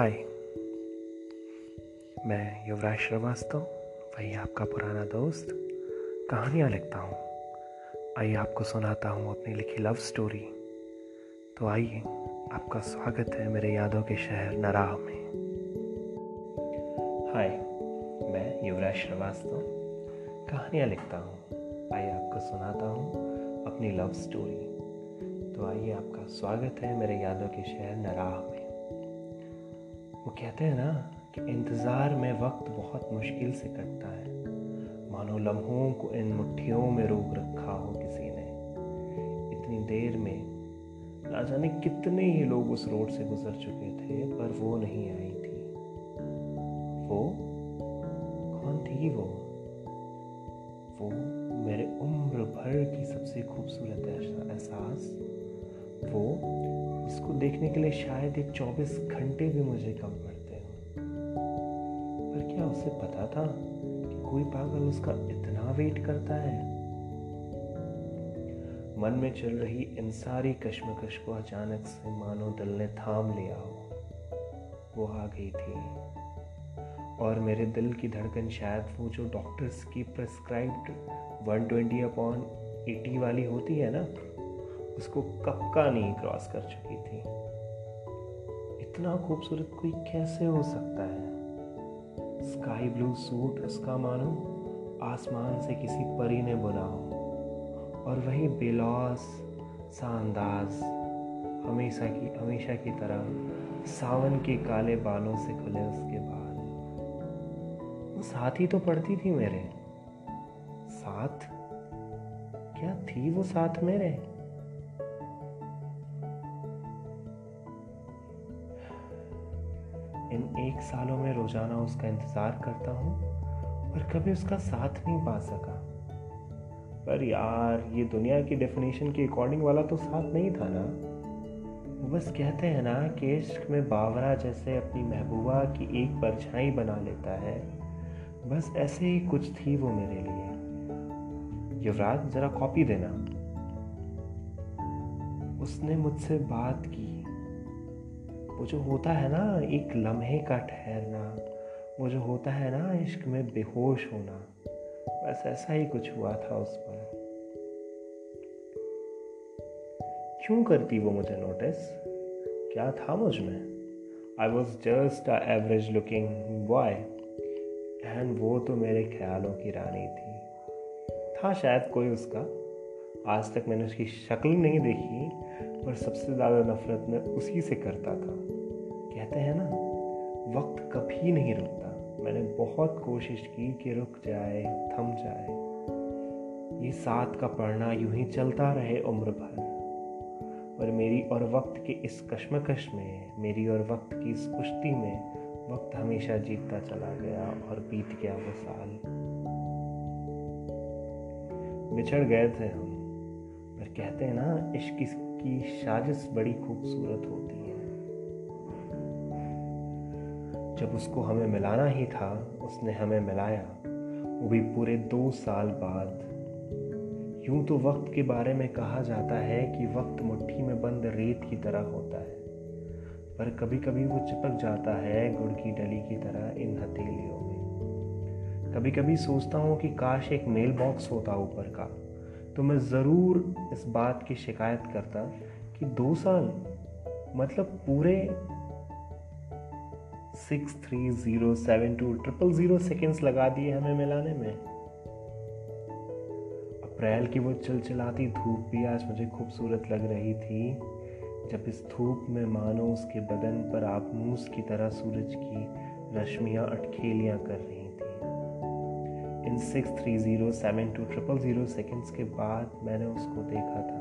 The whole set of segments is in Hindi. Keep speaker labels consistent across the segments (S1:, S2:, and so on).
S1: हाय। मैं युवराज श्रीवास्तव वही आपका पुराना दोस्त, कहानियाँ लिखता हूँ। आइए आपको सुनाता हूँ अपनी लिखी लव स्टोरी तो आइए, आपका स्वागत है मेरे यादों के शहर नराह में। हाय, मैं युवराज श्रीवास्तव कहानियाँ लिखता हूँ। आइए आपको सुनाता हूँ अपनी लव स्टोरी तो आइए, आपका स्वागत है मेरे यादों के शहर नराह में। वो कहते हैं ना कि इंतज़ार में वक्त बहुत मुश्किल से कटता है। मानो लम्हों को इन मुट्ठियों में रोक रखा हो किसी ने। इतनी देर में ना जाने कितने ही लोग उस रोड से गुजर चुके थे, पर वो नहीं आई थी। वो कौन थी वो? वो मेरे उम्र भर की सबसे खूबसूरत एहसास। वो जिसको देखने के लिए शायद एक चौबीस घंटे भी मुझे कम पड़ते हो। पर क्या उसे पता था कि कोई पागल उसका इतना वेट करता है? मन में चल रही इन सारी कश्मकश को अचानक से मानो दल ने थाम लिया हो। वो आ गई थी। और मेरे दिल की धड़कन शायद वो जो डॉक्टर्स की प्रेस्क्राइब्ड 120 अपॉन 80 वाली होती है ना? उसको कब का नहीं क्रॉस कर चुकी थी। इतना खूबसूरत कोई कैसे हो सकता है? स्काई ब्लू सूट उसका मानो आसमान से किसी परी ने बुना हो। और वही बेलौस सा अंदाज हमेशा की हमेशा की तरह सावन के काले बालों से खुले उसके बाल। वो साथ ही तो पड़ती थी मेरे। साथ? क्या थी वो साथ मेरे? इन एक सालों में रोज़ाना उसका इंतज़ार करता हूँ पर कभी उसका साथ नहीं पा सका। पर यार, ये दुनिया की डेफिनेशन के अकॉर्डिंग वाला तो साथ नहीं था ना? बस कहते हैं ना कि इश्क में बावरा जैसे अपनी महबूबा की एक परछाई बना लेता है। बस ऐसे ही कुछ थी वो मेरे लिए। युवराज, ज़रा कॉपी देना। उसने मुझसे बात की। वो जो होता है ना, एक लम्हे का ठहरना, वो जो होता है ना, इश्क में बेहोश होना, बस ऐसा ही कुछ हुआ था उस पर। क्यों करती वो मुझे नोटिस क्या था मुझमें? I was just a average looking boy and वो तो मेरे ख्यालों की रानी थी। था शायद कोई उसका? आज तक मैंने उसकी शक्ल नहीं देखी पर सबसे ज़्यादा नफरत मैं उसी से करता था। कहते हैं ना, वक्त कभी नहीं रुकता। मैंने बहुत कोशिश की कि रुक जाए, थम जाए। ये साथ का पढ़ना यूँ ही चलता रहे उम्र भर। पर मेरी और वक्त के इस कश्मकश में, मेरी और वक्त की इस कुश्ती में, वक्त हमेशा जीतता चला गया और बीत गया वो साल। बिछड़ गए थे हम। पर कहते हैं ना, इश्क साजिश बड़ी खूबसूरत होती है। जब उसको हमें मिलाना ही था, उसने हमें मिलाया। वो भी पूरे दो साल बाद। यूँ तो वक्त के बारे में कहा जाता है कि वक्त मुट्ठी में बंद रेत की तरह होता है। पर कभी कभी वो चिपक जाता है गुड़ की डली की तरह इन हथेलियों में। कभी कभी सोचता हूँ कि काश एक मेल बॉक्स होता ऊपर का। तो मैं ज़रूर इस बात की शिकायत करता कि दो साल मतलब पूरे six three zero seven two triple zero seconds लगा दिए हमें मिलाने में। अप्रैल की वो चिलचिलाती धूप भी आज मुझे खूबसूरत लग रही थी, जब इस धूप में मानो उसके बदन पर आप आबनूस की तरह सूरज की रश्मियाँ अटखेलियाँ कर रही इन six three zero seven two triple zero seconds के बाद मैंने उसको देखा था।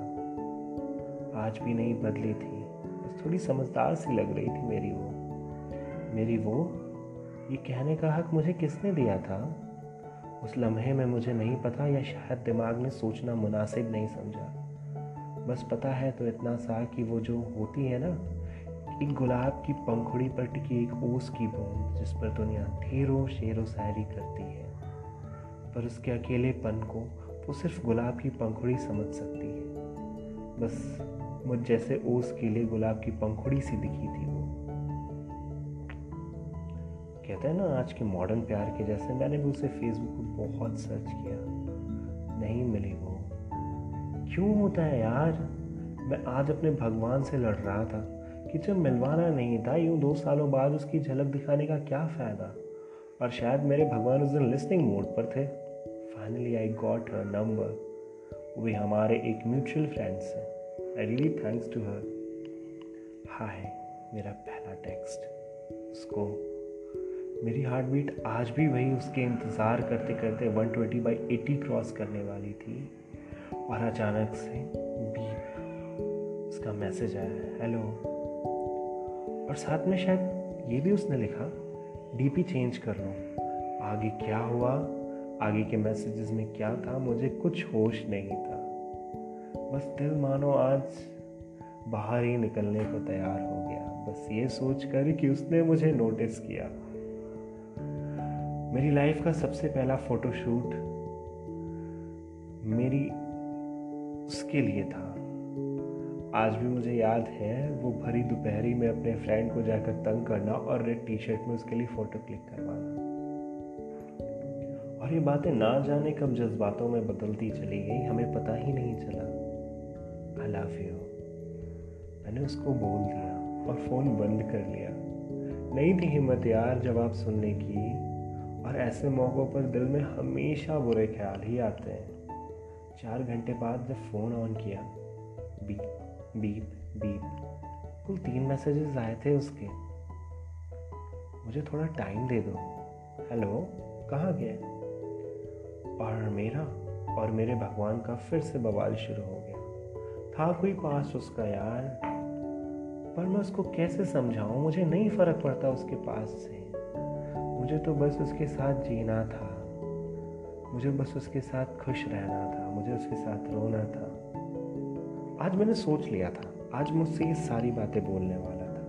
S1: आज भी नहीं बदली थी, बस थोड़ी समझदार सी लग रही थी मेरी वो। मेरी वो, ये कहने का हक मुझे किसने दिया था? उस लम्हे में मुझे नहीं पता या शायद दिमाग ने सोचना मुनासिब नहीं समझा। बस पता है तो इतना सा कि वो जो होती है ना एक गुलाब की पंखुड़ी पर टिकी एक ओस की बूंद जिस पर दुनिया ढेरों शेरों शायरी करती है। पर उसके अकेलेपन को वो सिर्फ़ गुलाब की पंखुड़ी समझ सकती है। बस मुझ जैसे ओस के लिए गुलाब की पंखुड़ी सी दिखी थी वो। कहते हैं ना, आज के मॉडर्न प्यार के जैसे मैंने भी उसे फेसबुक पर बहुत सर्च किया। नहीं मिली वो। क्यों होता है यार? मैं आज अपने भगवान से लड़ रहा था कि जब मिलवाना नहीं था, यूँ दो सालों बाद उसकी झलक दिखाने का क्या फ़ायदा? और शायद मेरे भगवान उस दिन लिसनिंग मोड पर थे। Finally I got her number वे हमारे एक म्यूचुअल फ्रेंड्स हैं। I really thanks to her hi मेरा पहला टेक्स्ट उसको। मेरी हार्ट बीट आज भी वही उसके इंतज़ार करते करते 120 ट्वेंटी बाई एटी क्रॉस करने वाली थी। और अचानक से बीप उसका मैसेज आया। हेलो और साथ में शायद ये भी उसने लिखा डीपी चेंज कर लो। आगे क्या हुआ? आगे के मैसेजेस में क्या था? मुझे कुछ होश नहीं था। बस दिल मानो आज बाहर ही निकलने को तैयार हो गया। बस ये सोच कर कि उसने मुझे नोटिस किया। मेरी लाइफ का सबसे पहला फोटोशूट मेरी उसके लिए था। आज भी मुझे याद है, वो भरी दोपहरी में अपने फ्रेंड को जाकर तंग करना और रेड टी शर्ट में उसके लिए फ़ोटो क्लिक करवाना। और ये बातें ना जाने कब जज्बातों में बदलती चली गई, हमें पता ही नहीं चला। आई लव मैंने उसको बोल दिया और फ़ोन बंद कर लिया। नहीं थी हिम्मत यार जवाब सुनने की। और ऐसे मौक़ों पर दिल में हमेशा बुरे ख्याल ही आते हैं। चार घंटे बाद जब फ़ोन ऑन किया, बीप बीप बीप, कुल तीन मैसेजेस आए थे उसके। मुझे थोड़ा टाइम दे दो। हेलो, कहाँ गए? और मेरा और मेरे भगवान का फिर से बवाल शुरू हो गया। था कोई पास उसका यार? पर मैं उसको कैसे समझाऊं? मुझे नहीं फ़र्क पड़ता उसके पास से। मुझे तो बस उसके साथ जीना था। मुझे बस उसके साथ खुश रहना था। मुझे उसके साथ रोना था। आज मैंने सोच लिया था। आज मुझसे ये सारी बातें बोलने वाला था।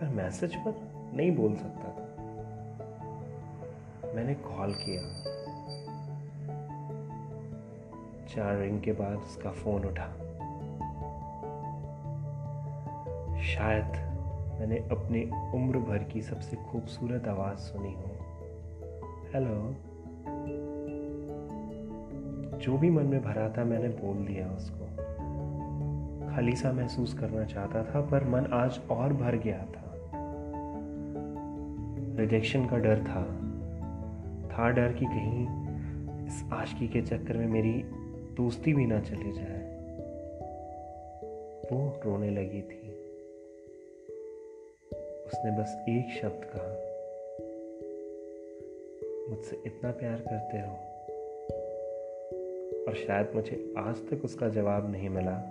S1: पर मैसेज पर नहीं बोल सकता था। मैंने कॉल किया। चार रिंग के बाद उसका फ़ोन उठा। शायद मैंने अपनी उम्र भर की सबसे खूबसूरत आवाज़ सुनी हो। हेलो जो भी मन में भरा था मैंने बोल दिया उसको। खाली सा महसूस करना चाहता था, पर मन आज और भर गया था। रिजेक्शन का डर था। था डर कि कहीं इस आशकी के चक्कर में मेरी दोस्ती भी ना चली जाए। वो रोने लगी थी। उसने बस एक शब्द कहा, मुझसे इतना प्यार करते हो। और शायद मुझे आज तक उसका जवाब नहीं मिला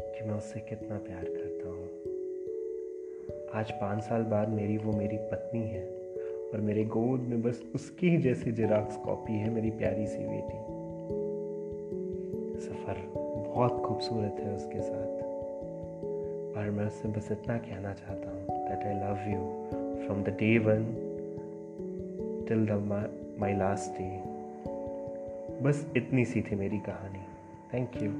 S1: कि मैं उससे कितना प्यार करता हूँ। आज पाँच साल बाद मेरी वो मेरी पत्नी है। और मेरे गोद में बस उसकी ही जैसी जेराक्स कॉपी है, मेरी प्यारी सी बेटी। सफ़र बहुत खूबसूरत है उसके साथ। और मैं उससे बस इतना कहना चाहता हूँ that I love you from the day one till the my last day बस इतनी सी थी मेरी कहानी। Thank you